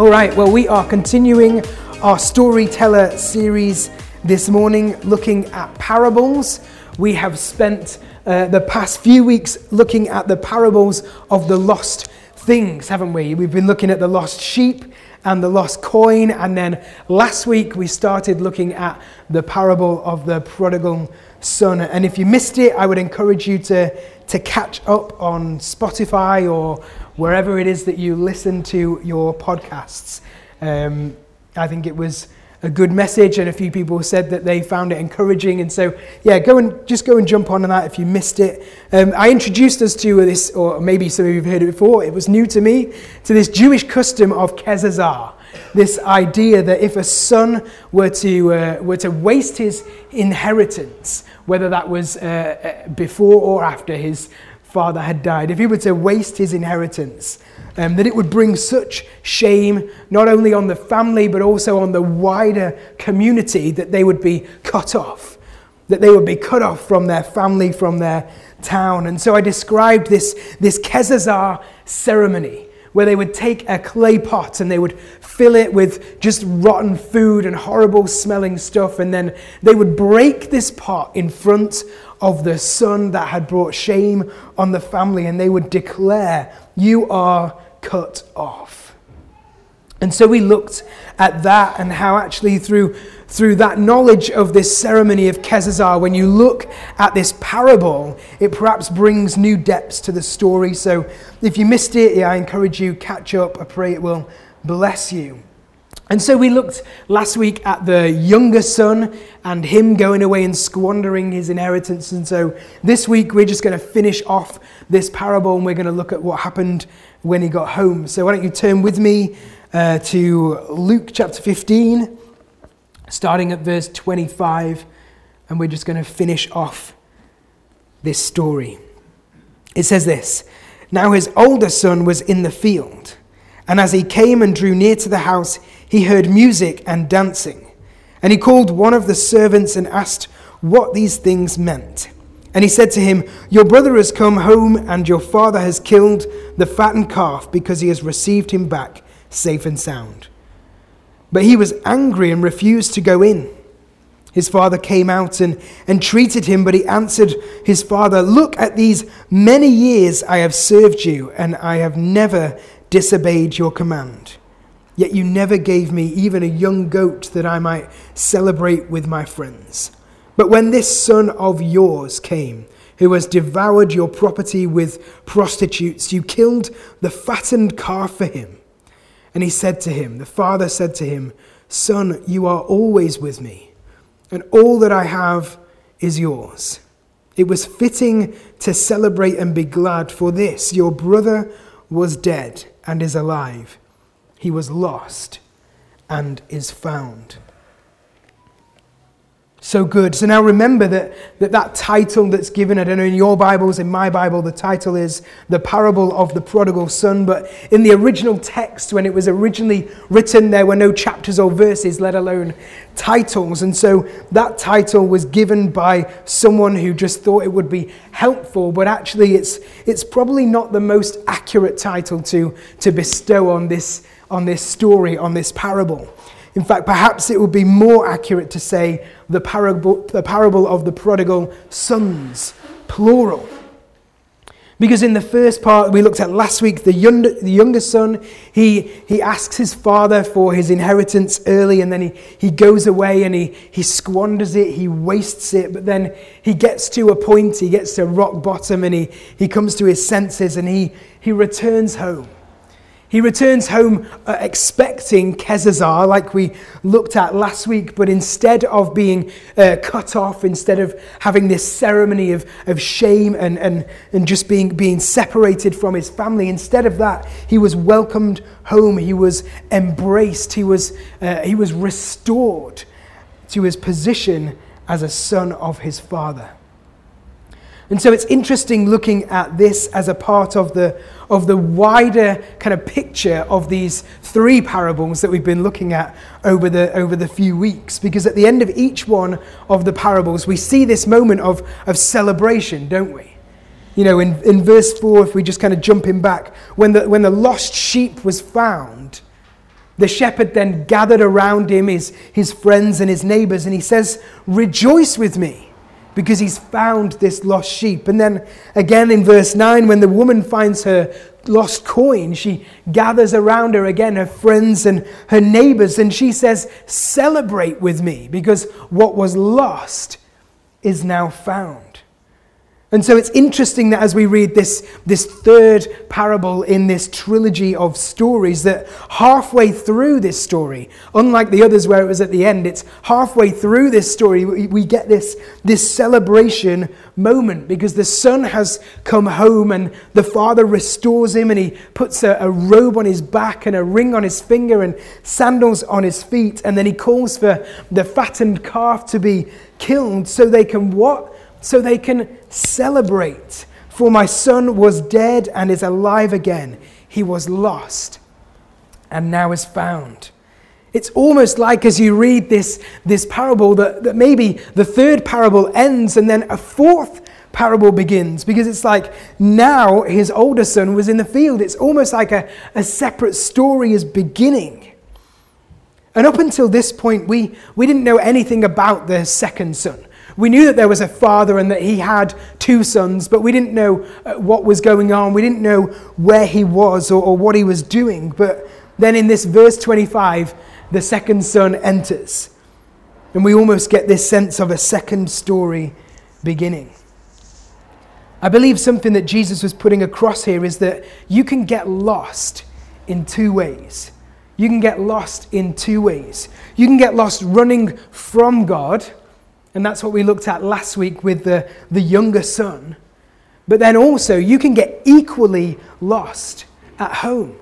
All right, well, we are continuing our storyteller series this morning looking at parables. We have spent uh, the past few weeks looking at the parables of the lost things, haven't we? We've been looking at the lost sheep and the lost coin, and then last week we started looking at the parable of the prodigal son. And if you missed it, I would encourage you to, to catch up on Spotify or wherever it is that you listen to your podcasts. Um, I think it was a good message, and a few people said that they found it encouraging. And so, yeah, go and just go and jump on that if you missed it. Um, I introduced us to this, or maybe some of you have heard it before. It was new to me to this Jewish custom of kezazah. This idea that if a son were to uh, were to waste his inheritance, whether that was uh, uh before or after his father had died, if he were to waste his inheritance, um, that it would bring such shame not only on the family but also on the wider community that they would be cut off, that they would be cut off from their family, from their town. And so I described this, this Kezazah ceremony where they would take a clay pot and they would fill it with just rotten food and horrible smelling stuff, and then they would break this pot in front of the son that had brought shame on the family, and they would declare, You are cut off. And so we looked at that and how actually through, through that knowledge of this ceremony of Kezazah, when you look at this parable, it perhaps brings new depths to the story. So if you missed it, yeah, I encourage you, catch up. I pray it will bless you. And so we looked last week at the younger son and him going away and squandering his inheritance. And so this week we're just going to finish off this parable and we're going to look at what happened when he got home. So why don't you turn with me uh, to Luke chapter 15, starting at verse 25, and we're just going to finish off this story. It says this Now his older son was in the field, and as he came and drew near to the house, he heard music and dancing. And he called one of the servants and asked what these things meant. And he said to him, Your brother has come home, and your father has killed the fattened calf because he has received him back safe and sound. But he was angry and refused to go in. His father came out and entreated him, but he answered his father, Look, at these many years I have served you, and I have never disobeyed your command. Yet you never gave me even a young goat that I might celebrate with my friends. But when this son of yours came, who has devoured your property with prostitutes, you killed the fattened calf for him. And he said to him, The father said to him, Son, you are always with me, and all that I have is yours. It was fitting to celebrate and be glad, for this your brother was dead and is alive he was lost and is found. So good. So now remember that, that that title that's given, I don't know, in your Bibles, in my Bible, the title is The Parable of the Prodigal Son. But in the original text, when it was originally written, there were no chapters or verses, let alone titles. And so that title was given by someone who just thought it would be helpful, but actually it's, it's probably not the most accurate title to, to bestow on this on this story, on this parable. In fact, perhaps it would be more accurate to say the parable, the parable of the prodigal sons, plural. Because in the first part we looked at last week, the younger, the younger son, he, he asks his father for his inheritance early and then he, he goes away and he, he squanders it, he wastes it, but then he gets to a point, he gets to rock bottom and he, he comes to his senses and he, he returns home. He returns home uh, expecting Kezazah, like we looked at last week, but instead of being uh, cut off, instead of having this ceremony of, of shame and, and, and just being, being separated from his family, instead of that, he was welcomed home. He was embraced. He was, uh, he was restored to his position as a son of his father. And so it's interesting looking at this as a part of the, of the wider kind of picture of these three parables that we've been looking at over the, over the few weeks. Because at the end of each one of the parables, we see this moment of, of celebration, don't we? You know, in, in verse 4, if we just kind of jump in back, when the, when the lost sheep was found, The shepherd then gathered around him his, his friends and his neighbors, and he says, Rejoice with me because he's found this lost sheep. And then again in verse 9, when the woman finds her lost coin, she gathers around her again her friends and her neighbors, and she says, Celebrate with me because what was lost is now found. And so it's interesting that as we read this, this third parable in this trilogy of stories, that halfway through this story, unlike the others where it was at the end, it's halfway through this story we, we get this, this celebration moment because the son has come home and the father restores him and he puts a, a robe on his back and a ring on his finger and sandals on his feet. And then he calls for the fattened calf to be killed so they can what? So they can celebrate. For my son was dead and is alive again. He was lost and now is found. It's almost like as you read this, this parable that, that maybe the third parable ends and then a fourth parable begins because it's like now his older son was in the field. It's almost like a, a separate story is beginning. And up until this point, we, we didn't know anything about the second son. We knew that there was a father and that he had two sons, but we didn't know uh, what was going on. We didn't know where he was or, or what he was doing. But then in this verse 25, the second son enters. And we almost get this sense of a second story beginning. I believe something that Jesus was putting across here is that you can get lost in two ways. You can get lost in two ways. You can get lost running from God, and that's what we looked at last week with the, the younger son. But then also, you can get equally lost at home.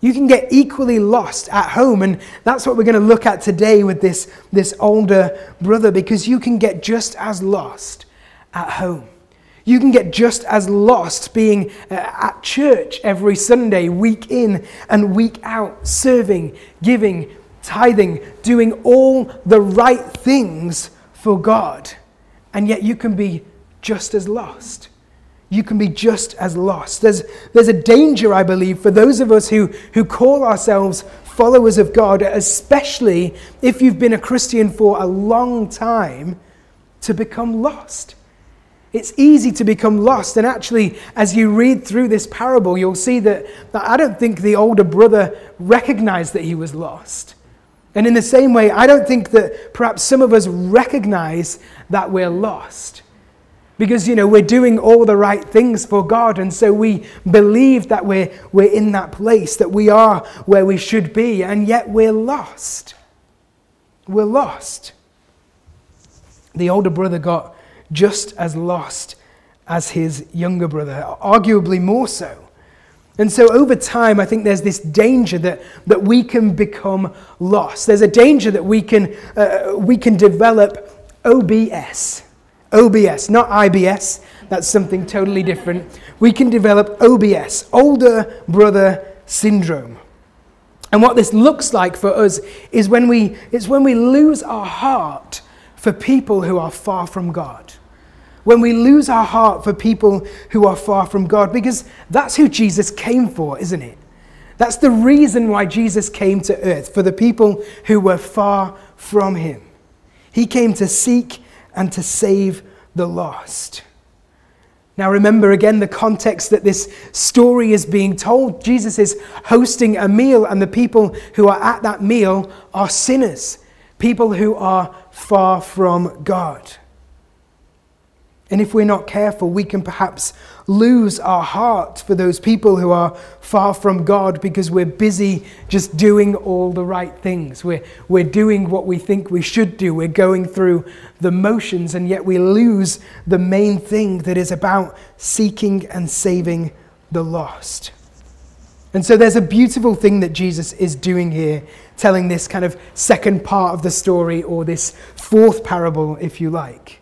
You can get equally lost at home. And that's what we're going to look at today with this, this older brother, because you can get just as lost at home. You can get just as lost being uh, at church every Sunday, week in and week out, serving, giving, tithing, doing all the right things for God. And yet you can be just as lost. You can be just as lost. There's, there's a danger, I believe, for those of us who, who call ourselves followers of God, especially if you've been a Christian for a long time, to become lost. It's easy to become lost. And actually, as you read through this parable, you'll see that, that I don't think the older brother recognized that he was lost. And in the same way, I don't think that perhaps some of us recognize that we're lost. Because, you know, we're doing all the right things for God. And so we believe that we're, we're in that place, that we are where we should be. And yet we're lost. We're lost. The older brother got just as lost as his younger brother, arguably more so. And so over time, I think there's this danger that, that we can become lost. There's a danger that we can, uh, we can develop OBS. OBS, not IBS. That's something totally different. We can develop OBS, older brother syndrome. And what this looks like for us is when we, it's when we lose our heart for people who are far from God when we lose our heart for people who are far from God, because that's who Jesus came for, isn't it? That's the reason why Jesus came to earth, for the people who were far from him. He came to seek and to save the lost. Now, remember again the context that this story is being told. Jesus is hosting a meal, and the people who are at that meal are sinners, people who are far from God. And if we're not careful, we can perhaps lose our heart for those people who are far from God because we're busy just doing all the right things. We're, we're doing what we think we should do. We're going through the motions, and yet we lose the main thing that is about seeking and saving the lost. And so there's a beautiful thing that Jesus is doing here, telling this kind of second part of the story, or this fourth parable, if you like.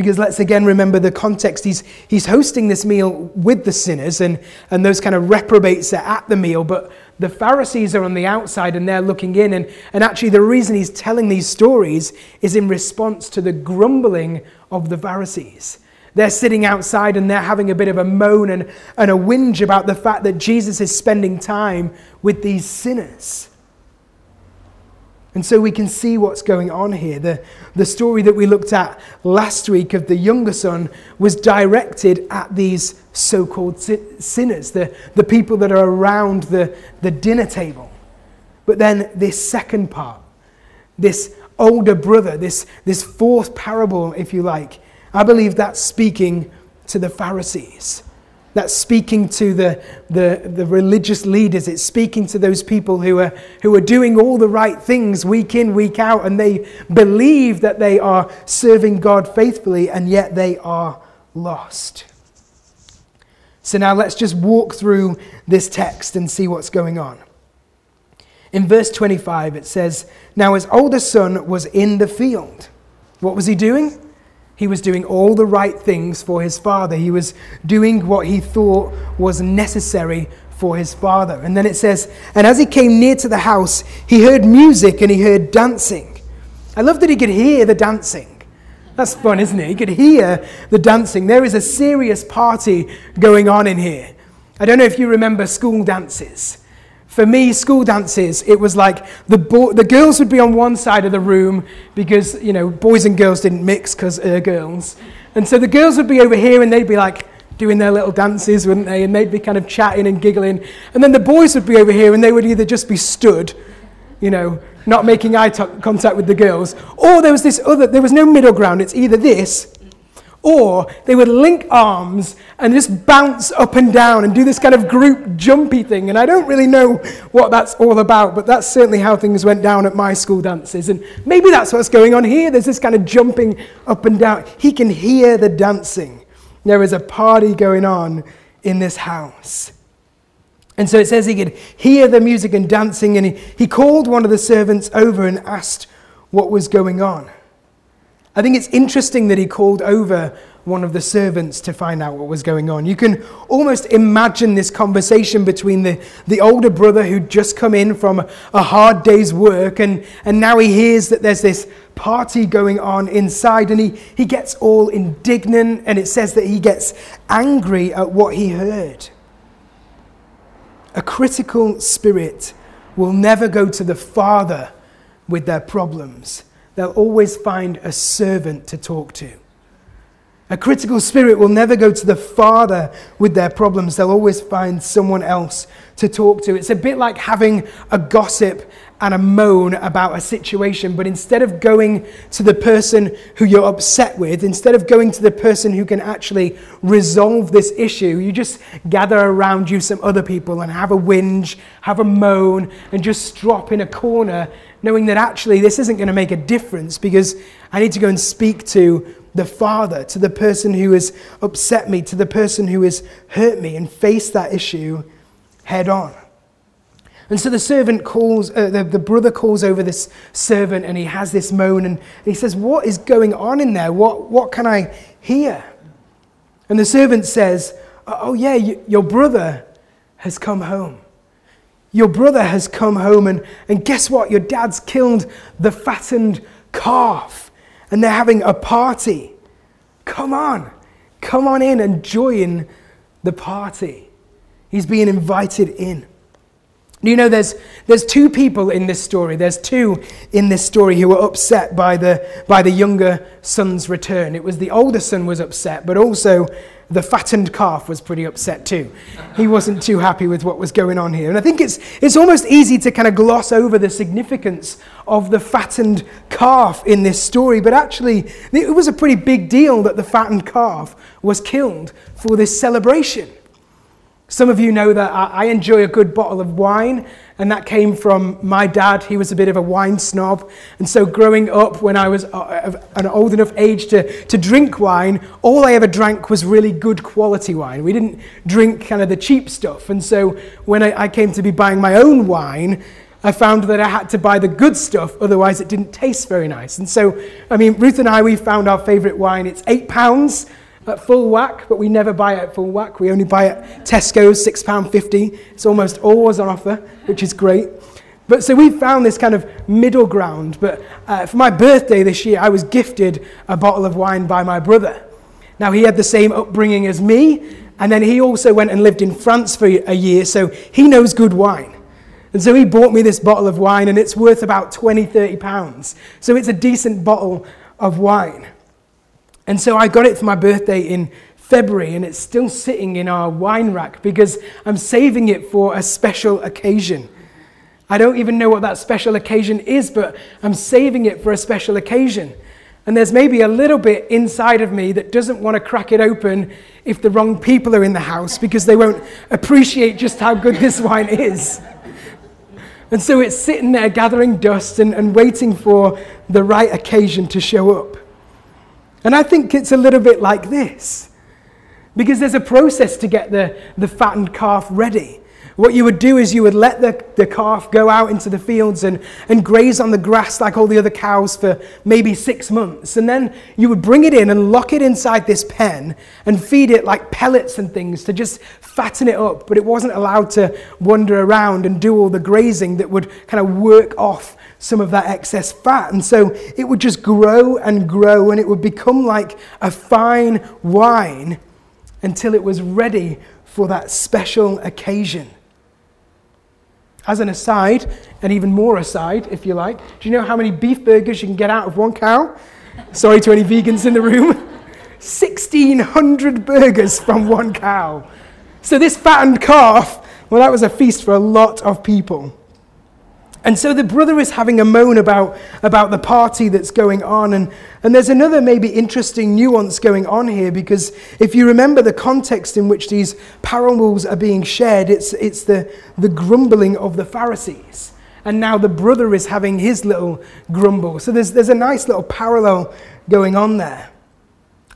Because let's again remember the context. He's, he's hosting this meal with the sinners, and, and those kind of reprobates are at the meal, but the Pharisees are on the outside and they're looking in. And, and actually, the reason he's telling these stories is in response to the grumbling of the Pharisees. They're sitting outside and they're having a bit of a moan and, and a whinge about the fact that Jesus is spending time with these sinners. And so we can see what's going on here. The, the story that we looked at last week of the younger son was directed at these so called sinners, the, the people that are around the, the dinner table. But then this second part, this older brother, this, this fourth parable, if you like, I believe that's speaking to the Pharisees. That's speaking to the, the, the, religious leaders. It's speaking to those people who are, who are doing all the right things week in, week out, and they believe that they are serving God faithfully, and yet they are lost. So now let's just walk through this text and see what's going on. In verse 25, it says, Now his older son was in the field. What was he doing? He was doing all the right things for his father. He was doing what he thought was necessary for his father. And then it says, And as he came near to the house, he heard music and he heard dancing. I love that he could hear the dancing. That's fun, isn't it? He could hear the dancing. There is a serious party going on in here. I don't know if you remember school dances. For me, school dances, it was like the, bo- the girls would be on one side of the room because, you know, boys and girls didn't mix because uh, girls. And so the girls would be over here and they'd be like doing their little dances, wouldn't they? And they'd be kind of chatting and giggling. And then the boys would be over here and they would either just be stood, you know, not making eye t- contact with the girls, or there was this other, there was no middle ground. It's either this or they would link arms and just bounce up and down and do this kind of group jumpy thing. And I don't really know what that's all about, but that's certainly how things went down at my school dances. And maybe that's what's going on here. There's this kind of jumping up and down. He can hear the dancing. There is a party going on in this house. And so it says he could hear the music and dancing, and he, he called one of the servants over and asked what was going on. I think it's interesting that he called over one of the servants to find out what was going on. You can almost imagine this conversation between the, the older brother who'd just come in from a hard day's work and, and now he hears that there's this party going on inside and he, he gets all indignant and it says that he gets angry at what he heard. A critical spirit will never go to the Father with their problems they'll always find a servant to talk to. A critical spirit will never go to the Father with their problems. They'll always find someone else to talk to. It's a bit like having a gossip and a moan about a situation, but instead of going to the person who you're upset with, instead of going to the person who can actually resolve this issue, you just gather around you some other people and have a whinge, have a moan, and just drop in a corner knowing that actually this isn't going to make a difference because I need to go and speak to the Father, to the person who has upset me, to the person who has hurt me, and face that issue head on. And so the servant calls, uh, the, the brother calls over this servant and he has this moan and he says, What is going on in there? What, what can I hear? And the servant says, Oh, yeah, your brother has come home. Your brother has come home, and, and guess what? Your dad's killed the fattened calf, and they're having a party. Come on, come on in and join the party. He's being invited in. You know, there's, there's two people in this story. There's two in this story who were upset by the, by the younger son's return. It was the older son was upset, but also the fattened calf was pretty upset too. He wasn't too happy with what was going on here. And I think it's, it's almost easy to kind of gloss over the significance of the fattened calf in this story, but actually, it was a pretty big deal that the fattened calf was killed for this celebration. Some of you know that I enjoy a good bottle of wine, and that came from my dad. He was a bit of a wine snob. And so, growing up, when I was uh, an old enough age to, to drink wine, all I ever drank was really good quality wine. We didn't drink kind of the cheap stuff. And so, when I, I came to be buying my own wine, I found that I had to buy the good stuff, otherwise, it didn't taste very nice. And so, I mean, Ruth and I, we found our favorite wine. It's eight pounds at full whack, but we never buy it at full whack. We only buy it at Tesco's, £6.50. It's almost always on offer, which is great. But so we found this kind of middle ground. But uh, for my birthday this year, I was gifted a bottle of wine by my brother. Now, he had the same upbringing as me, and then he also went and lived in France for a year, so he knows good wine. And so he bought me this bottle of wine, and it's worth about 20, 30 pounds. So it's a decent bottle of wine. And so I got it for my birthday in February, and it's still sitting in our wine rack because I'm saving it for a special occasion. I don't even know what that special occasion is, but I'm saving it for a special occasion. And there's maybe a little bit inside of me that doesn't want to crack it open if the wrong people are in the house because they won't appreciate just how good this wine is. And so it's sitting there gathering dust and, and waiting for the right occasion to show up. And I think it's a little bit like this because there's a process to get the, the fattened calf ready. What you would do is you would let the, the calf go out into the fields and, and graze on the grass like all the other cows for maybe six months. And then you would bring it in and lock it inside this pen and feed it like pellets and things to just fatten it up. But it wasn't allowed to wander around and do all the grazing that would kind of work off some of that excess fat. And so it would just grow and grow and it would become like a fine wine until it was ready for that special occasion. As an aside, and even more aside, if you like, do you know how many beef burgers you can get out of one cow? Sorry to any vegans in the room. 1,600 burgers from one cow. So, this fattened calf, well, that was a feast for a lot of people. And so the brother is having a moan about, about the party that's going on. And, and there's another maybe interesting nuance going on here because if you remember the context in which these parables are being shared, it's, it's the, the grumbling of the Pharisees. And now the brother is having his little grumble. So there's, there's a nice little parallel going on there.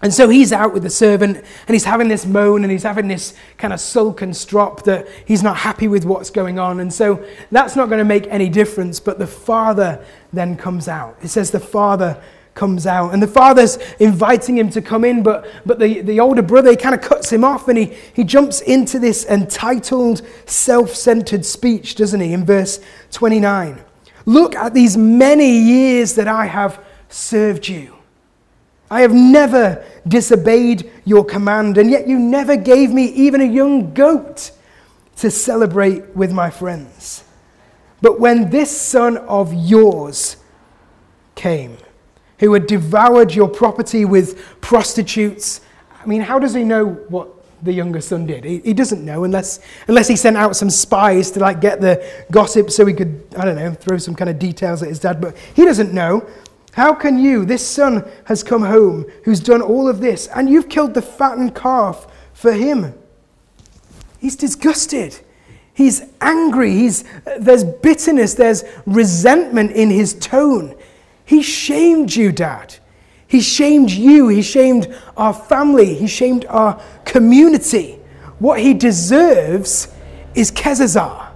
And so he's out with the servant and he's having this moan and he's having this kind of sulk and strop that he's not happy with what's going on. And so that's not going to make any difference. But the father then comes out. It says the father comes out. And the father's inviting him to come in, but, but the, the older brother, he kind of cuts him off and he, he jumps into this entitled, self centered speech, doesn't he, in verse 29. Look at these many years that I have served you. I have never disobeyed your command, and yet you never gave me even a young goat to celebrate with my friends. But when this son of yours came, who had devoured your property with prostitutes, I mean, how does he know what the younger son did? He, he doesn't know unless, unless he sent out some spies to like get the gossip so he could, I don't know, throw some kind of details at his dad, but he doesn't know. How can you, this son has come home who's done all of this, and you've killed the fattened calf for him? He's disgusted. He's angry. He's, there's bitterness. There's resentment in his tone. He shamed you, Dad. He shamed you. He shamed our family. He shamed our community. What he deserves is Kezazah.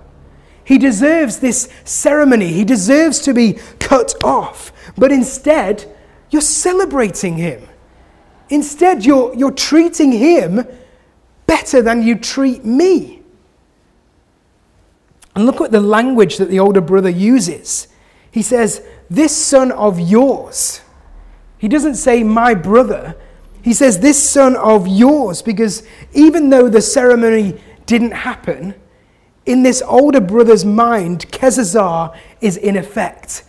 He deserves this ceremony. He deserves to be cut off. But instead, you're celebrating him. Instead, you're, you're treating him better than you treat me. And look at the language that the older brother uses. He says, This son of yours. He doesn't say, My brother. He says, This son of yours, because even though the ceremony didn't happen, in this older brother's mind, Kezazah is in effect.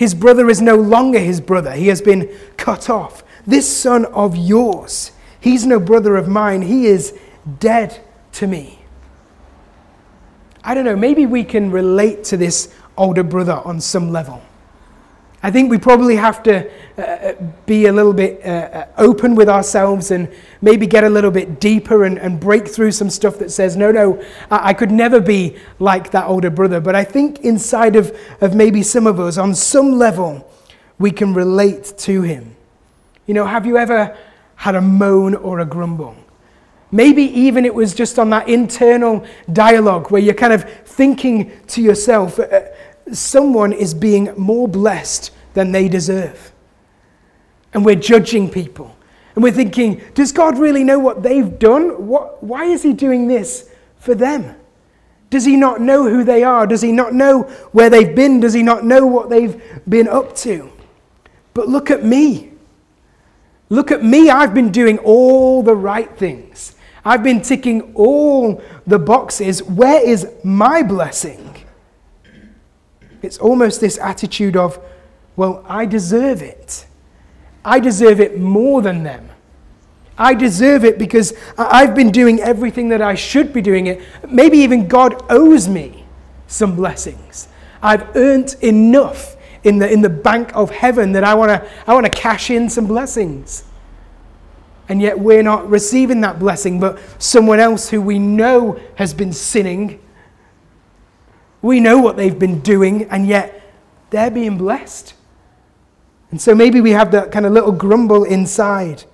His brother is no longer his brother. He has been cut off. This son of yours, he's no brother of mine. He is dead to me. I don't know, maybe we can relate to this older brother on some level. I think we probably have to uh, uh, be a little bit uh, uh, open with ourselves and maybe get a little bit deeper and, and break through some stuff that says, no, no, I, I, could never be like that older brother. But I think inside of, of maybe some of us, on some level, we can relate to him. You know, have you ever had a moan or a grumble? Maybe even it was just on that internal dialogue where you're kind of thinking to yourself, uh, someone is being more blessed than they deserve. And we're judging people. And we're thinking, does God really know what they've done? What, why is He doing this for them? Does He not know who they are? Does He not know where they've been? Does He not know what they've been up to? But look at me. Look at me, I've been doing all the right things. I've been ticking all the boxes. Where is my blessing? It's almost this attitude of, well, I deserve it. I deserve it more than them. I deserve it because I've been doing everything that I should be doing it. Maybe even God owes me some blessings. I've earned enough in the, in the bank of heaven that I want to I wanna cash in some blessings. And yet we're not receiving that blessing, but someone else who we know has been sinning. We know what they've been doing, and yet they're being blessed. And so maybe we have that kind of little grumble inside,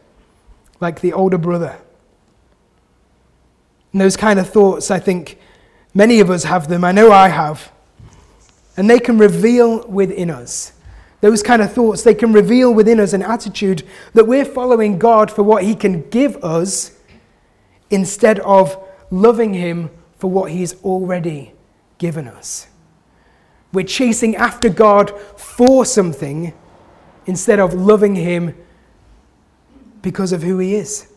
like the older brother. And those kind of thoughts, I think many of us have them. I know I have. And they can reveal within us. Those kind of thoughts, they can reveal within us an attitude that we're following God for what He can give us instead of loving Him for what He's already given us. We're chasing after God for something instead of loving Him because of who He is.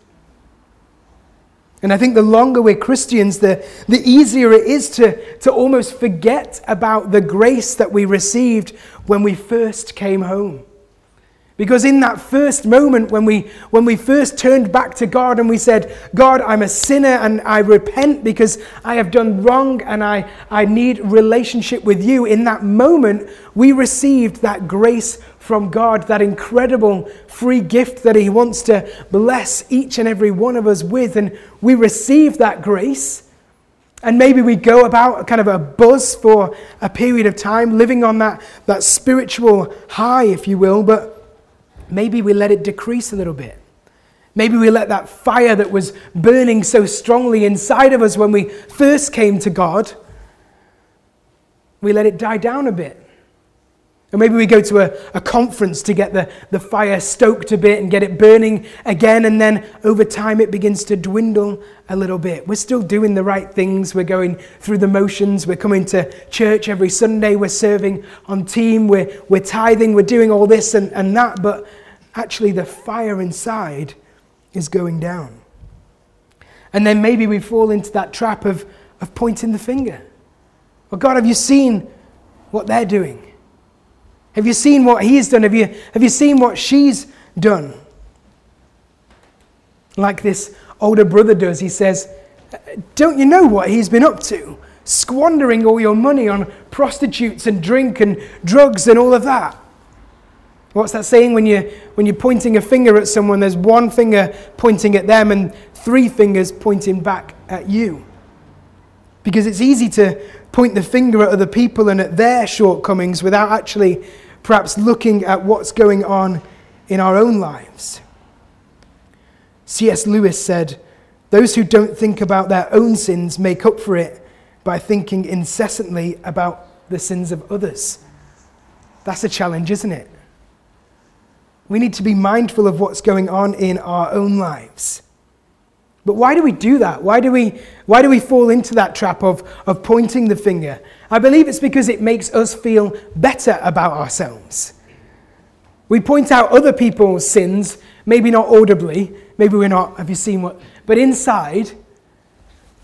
And I think the longer we're Christians, the, the easier it is to, to almost forget about the grace that we received when we first came home. Because in that first moment, when we, when we first turned back to God and we said, God, I'm a sinner and I repent because I have done wrong and I, I need relationship with you, in that moment, we received that grace from God, that incredible free gift that He wants to bless each and every one of us with. And we receive that grace. And maybe we go about kind of a buzz for a period of time, living on that, that spiritual high, if you will, but maybe we let it decrease a little bit. Maybe we let that fire that was burning so strongly inside of us when we first came to God, we let it die down a bit. Or maybe we go to a, a conference to get the, the fire stoked a bit and get it burning again, and then over time it begins to dwindle a little bit. We're still doing the right things. We're going through the motions. We're coming to church every Sunday. We're serving on team. We're, we're tithing. We're doing all this and, and that. But actually, the fire inside is going down. And then maybe we fall into that trap of, of pointing the finger. Well, God, have you seen what they're doing? Have you seen what he's done? Have you, have you seen what she's done? Like this older brother does, he says, Don't you know what he's been up to? Squandering all your money on prostitutes and drink and drugs and all of that. What's that saying when, you, when you're pointing a finger at someone? There's one finger pointing at them and three fingers pointing back at you. Because it's easy to point the finger at other people and at their shortcomings without actually perhaps looking at what's going on in our own lives. C.S. Lewis said, Those who don't think about their own sins make up for it by thinking incessantly about the sins of others. That's a challenge, isn't it? We need to be mindful of what's going on in our own lives. But why do we do that? Why do we, why do we fall into that trap of, of pointing the finger? I believe it's because it makes us feel better about ourselves. We point out other people's sins, maybe not audibly, maybe we're not, have you seen what? But inside,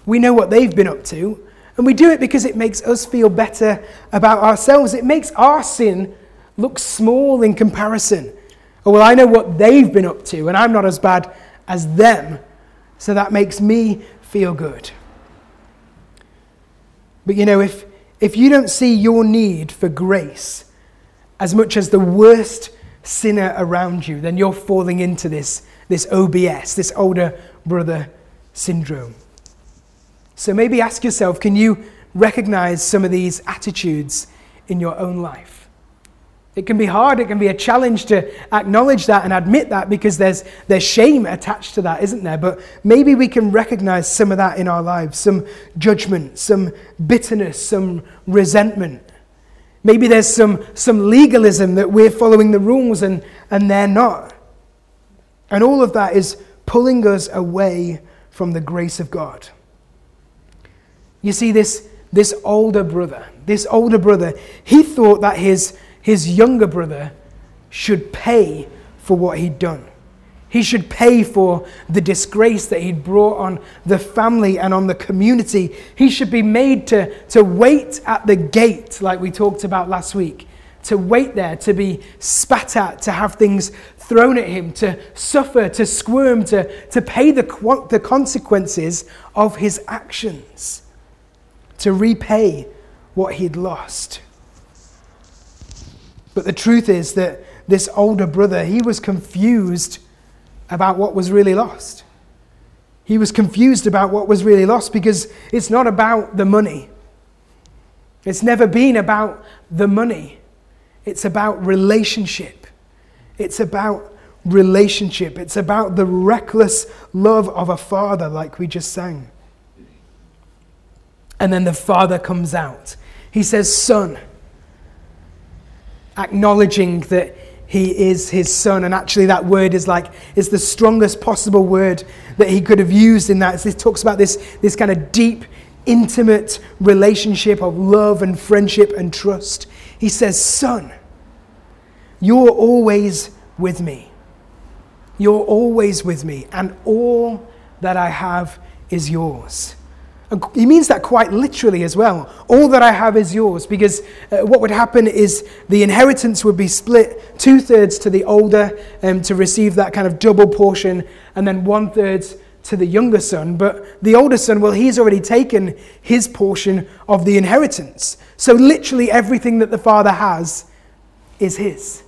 we know what they've been up to, and we do it because it makes us feel better about ourselves. It makes our sin look small in comparison. Oh, well, I know what they've been up to, and I'm not as bad as them. So that makes me feel good. But you know, if, if you don't see your need for grace as much as the worst sinner around you, then you're falling into this, this OBS, this older brother syndrome. So maybe ask yourself can you recognize some of these attitudes in your own life? It can be hard, it can be a challenge to acknowledge that and admit that because there's, there's shame attached to that, isn't there? But maybe we can recognize some of that in our lives some judgment, some bitterness, some resentment. Maybe there's some, some legalism that we're following the rules and, and they're not. And all of that is pulling us away from the grace of God. You see, this, this older brother, this older brother, he thought that his his younger brother should pay for what he'd done. He should pay for the disgrace that he'd brought on the family and on the community. He should be made to, to wait at the gate, like we talked about last week, to wait there, to be spat at, to have things thrown at him, to suffer, to squirm, to, to pay the, the consequences of his actions, to repay what he'd lost. But the truth is that this older brother, he was confused about what was really lost. He was confused about what was really lost because it's not about the money. It's never been about the money. It's about relationship. It's about relationship. It's about the reckless love of a father, like we just sang. And then the father comes out. He says, Son, acknowledging that he is his son. And actually, that word is like, is the strongest possible word that he could have used in that. It talks about this, this kind of deep, intimate relationship of love and friendship and trust. He says, Son, you're always with me. You're always with me, and all that I have is yours. He means that quite literally as well. All that I have is yours, because uh, what would happen is the inheritance would be split two thirds to the older um, to receive that kind of double portion, and then one third to the younger son. But the older son, well, he's already taken his portion of the inheritance. So literally everything that the father has is his.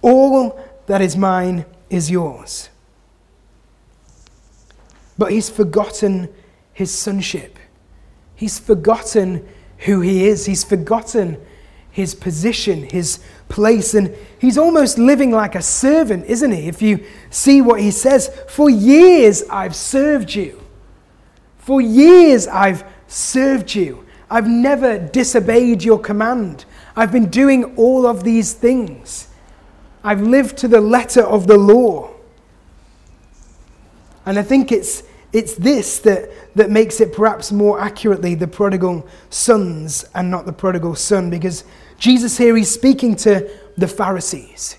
All that is mine is yours. But he's forgotten his sonship. He's forgotten who he is. He's forgotten his position, his place, and he's almost living like a servant, isn't he? If you see what he says, for years I've served you. For years I've served you. I've never disobeyed your command. I've been doing all of these things. I've lived to the letter of the law. And I think it's it's this that, that makes it perhaps more accurately the prodigal sons and not the prodigal son, because Jesus here, he's speaking to the Pharisees.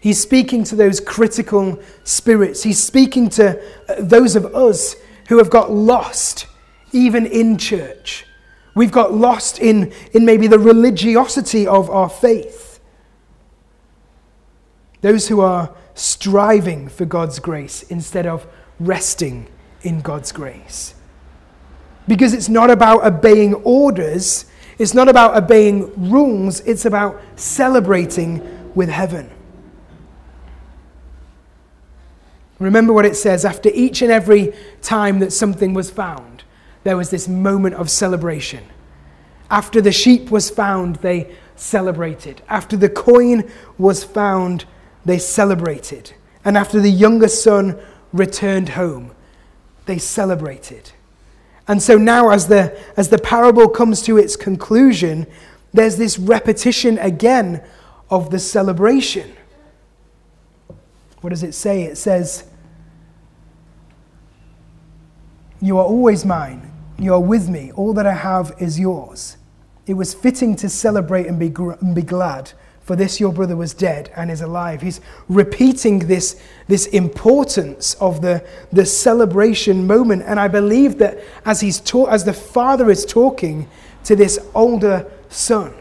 He's speaking to those critical spirits. He's speaking to uh, those of us who have got lost, even in church. We've got lost in, in maybe the religiosity of our faith. Those who are striving for God's grace instead of resting in God's grace. Because it's not about obeying orders, it's not about obeying rules, it's about celebrating with heaven. Remember what it says after each and every time that something was found, there was this moment of celebration. After the sheep was found, they celebrated. After the coin was found, they celebrated. And after the younger son returned home, they celebrated. And so now, as the, as the parable comes to its conclusion, there's this repetition again of the celebration. What does it say? It says, You are always mine. You are with me. All that I have is yours. It was fitting to celebrate and be, gr- and be glad for this your brother was dead and is alive. He's repeating this, this importance of the, the celebration moment. And I believe that as, he's ta- as the father is talking to this older son,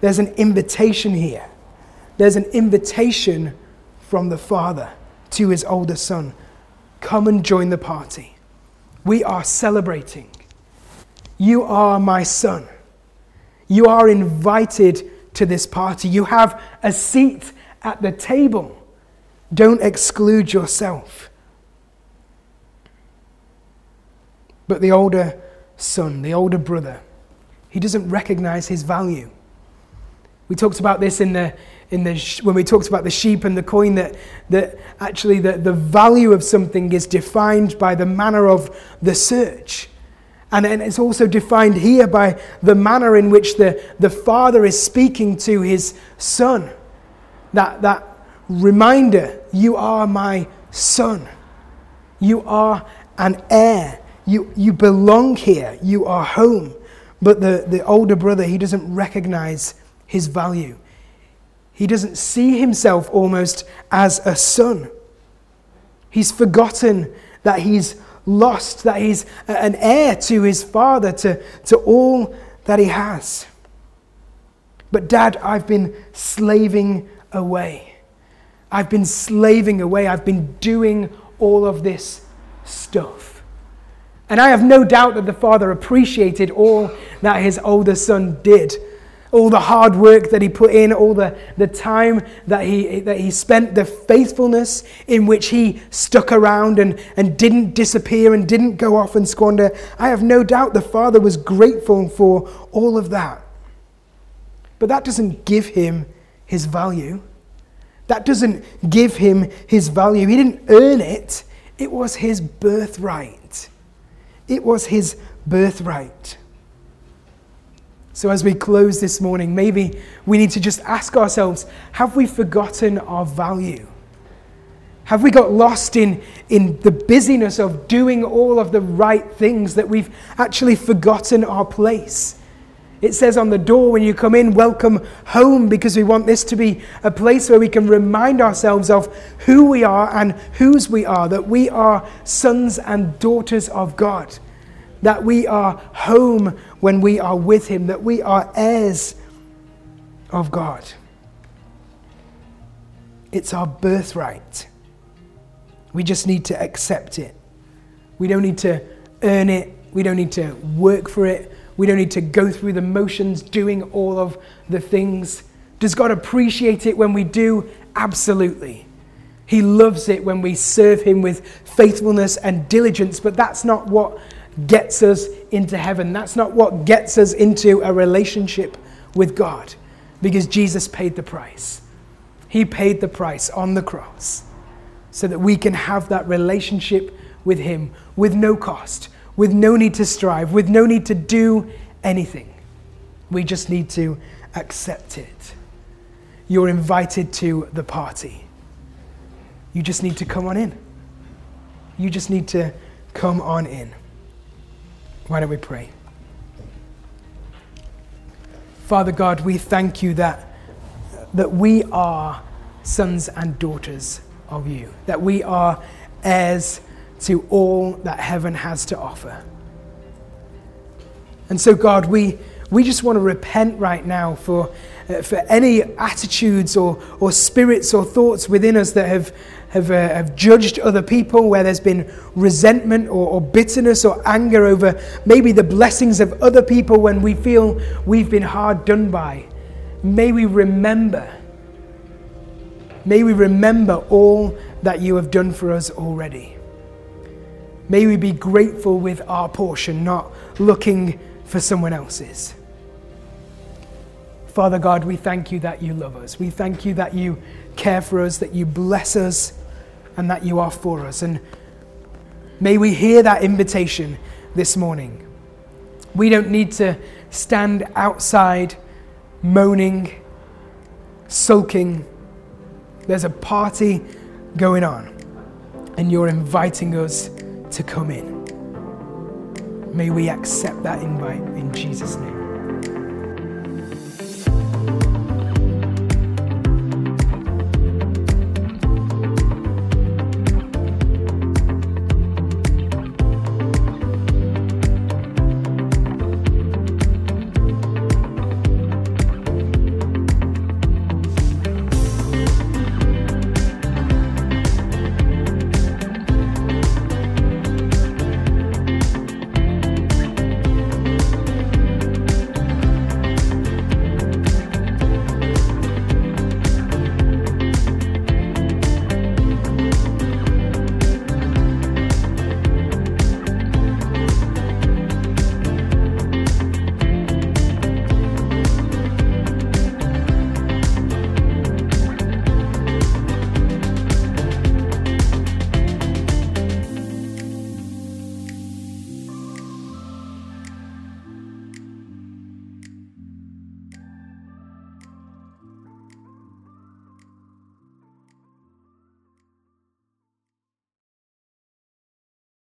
there's an invitation here. There's an invitation from the father to his older son come and join the party. We are celebrating. You are my son. You are invited to this party. You have a seat at the table. Don't exclude yourself. But the older son, the older brother, he doesn't recognize his value. We talked about this in the, in the, when we talked about the sheep and the coin, that, that actually the, the value of something is defined by the manner of the search. And, and it's also defined here by the manner in which the, the father is speaking to his son. That, that reminder you are my son. You are an heir. You, you belong here. You are home. But the, the older brother, he doesn't recognize his value. He doesn't see himself almost as a son. He's forgotten that he's lost, that he's an heir to his father, to, to all that he has. But, Dad, I've been slaving away. I've been slaving away. I've been doing all of this stuff. And I have no doubt that the father appreciated all that his older son did all the hard work that he put in, all the, the time that he, that he spent, the faithfulness in which he stuck around and, and didn't disappear and didn't go off and squander. I have no doubt the father was grateful for all of that. But that doesn't give him his value. That doesn't give him his value. He didn't earn it, it was his birthright. It was his birthright. So, as we close this morning, maybe we need to just ask ourselves have we forgotten our value? Have we got lost in, in the busyness of doing all of the right things that we've actually forgotten our place? It says on the door when you come in, welcome home, because we want this to be a place where we can remind ourselves of who we are and whose we are, that we are sons and daughters of God that we are home when we are with Him, that we are heirs of God. It's our birthright. We just need to accept it. We don't need to earn it. We don't need to work for it. We don't need to go through the motions doing all of the things. Does God appreciate it when we do? Absolutely. He loves it when we serve Him with faithfulness and diligence, but that's not what gets us into heaven. That's not what gets us into a relationship with God because Jesus paid the price. He paid the price on the cross so that we can have that relationship with Him with no cost, with no need to strive, with no need to do anything. We just need to accept it. You're invited to the party. You just need to come on in. You just need to come on in. Why don't we pray? Father God, we thank you that, that we are sons and daughters of you, that we are heirs to all that heaven has to offer. And so, God, we, we just want to repent right now for, uh, for any attitudes or, or spirits or thoughts within us that have, have, uh, have judged other people, where there's been resentment or, or bitterness or anger over maybe the blessings of other people when we feel we've been hard done by. May we remember, may we remember all that you have done for us already. May we be grateful with our portion, not looking for someone else's. Father God, we thank you that you love us. We thank you that you care for us, that you bless us and that you are for us. And may we hear that invitation this morning. We don't need to stand outside moaning, sulking. There's a party going on, and you're inviting us to come in. May we accept that invite in Jesus' name.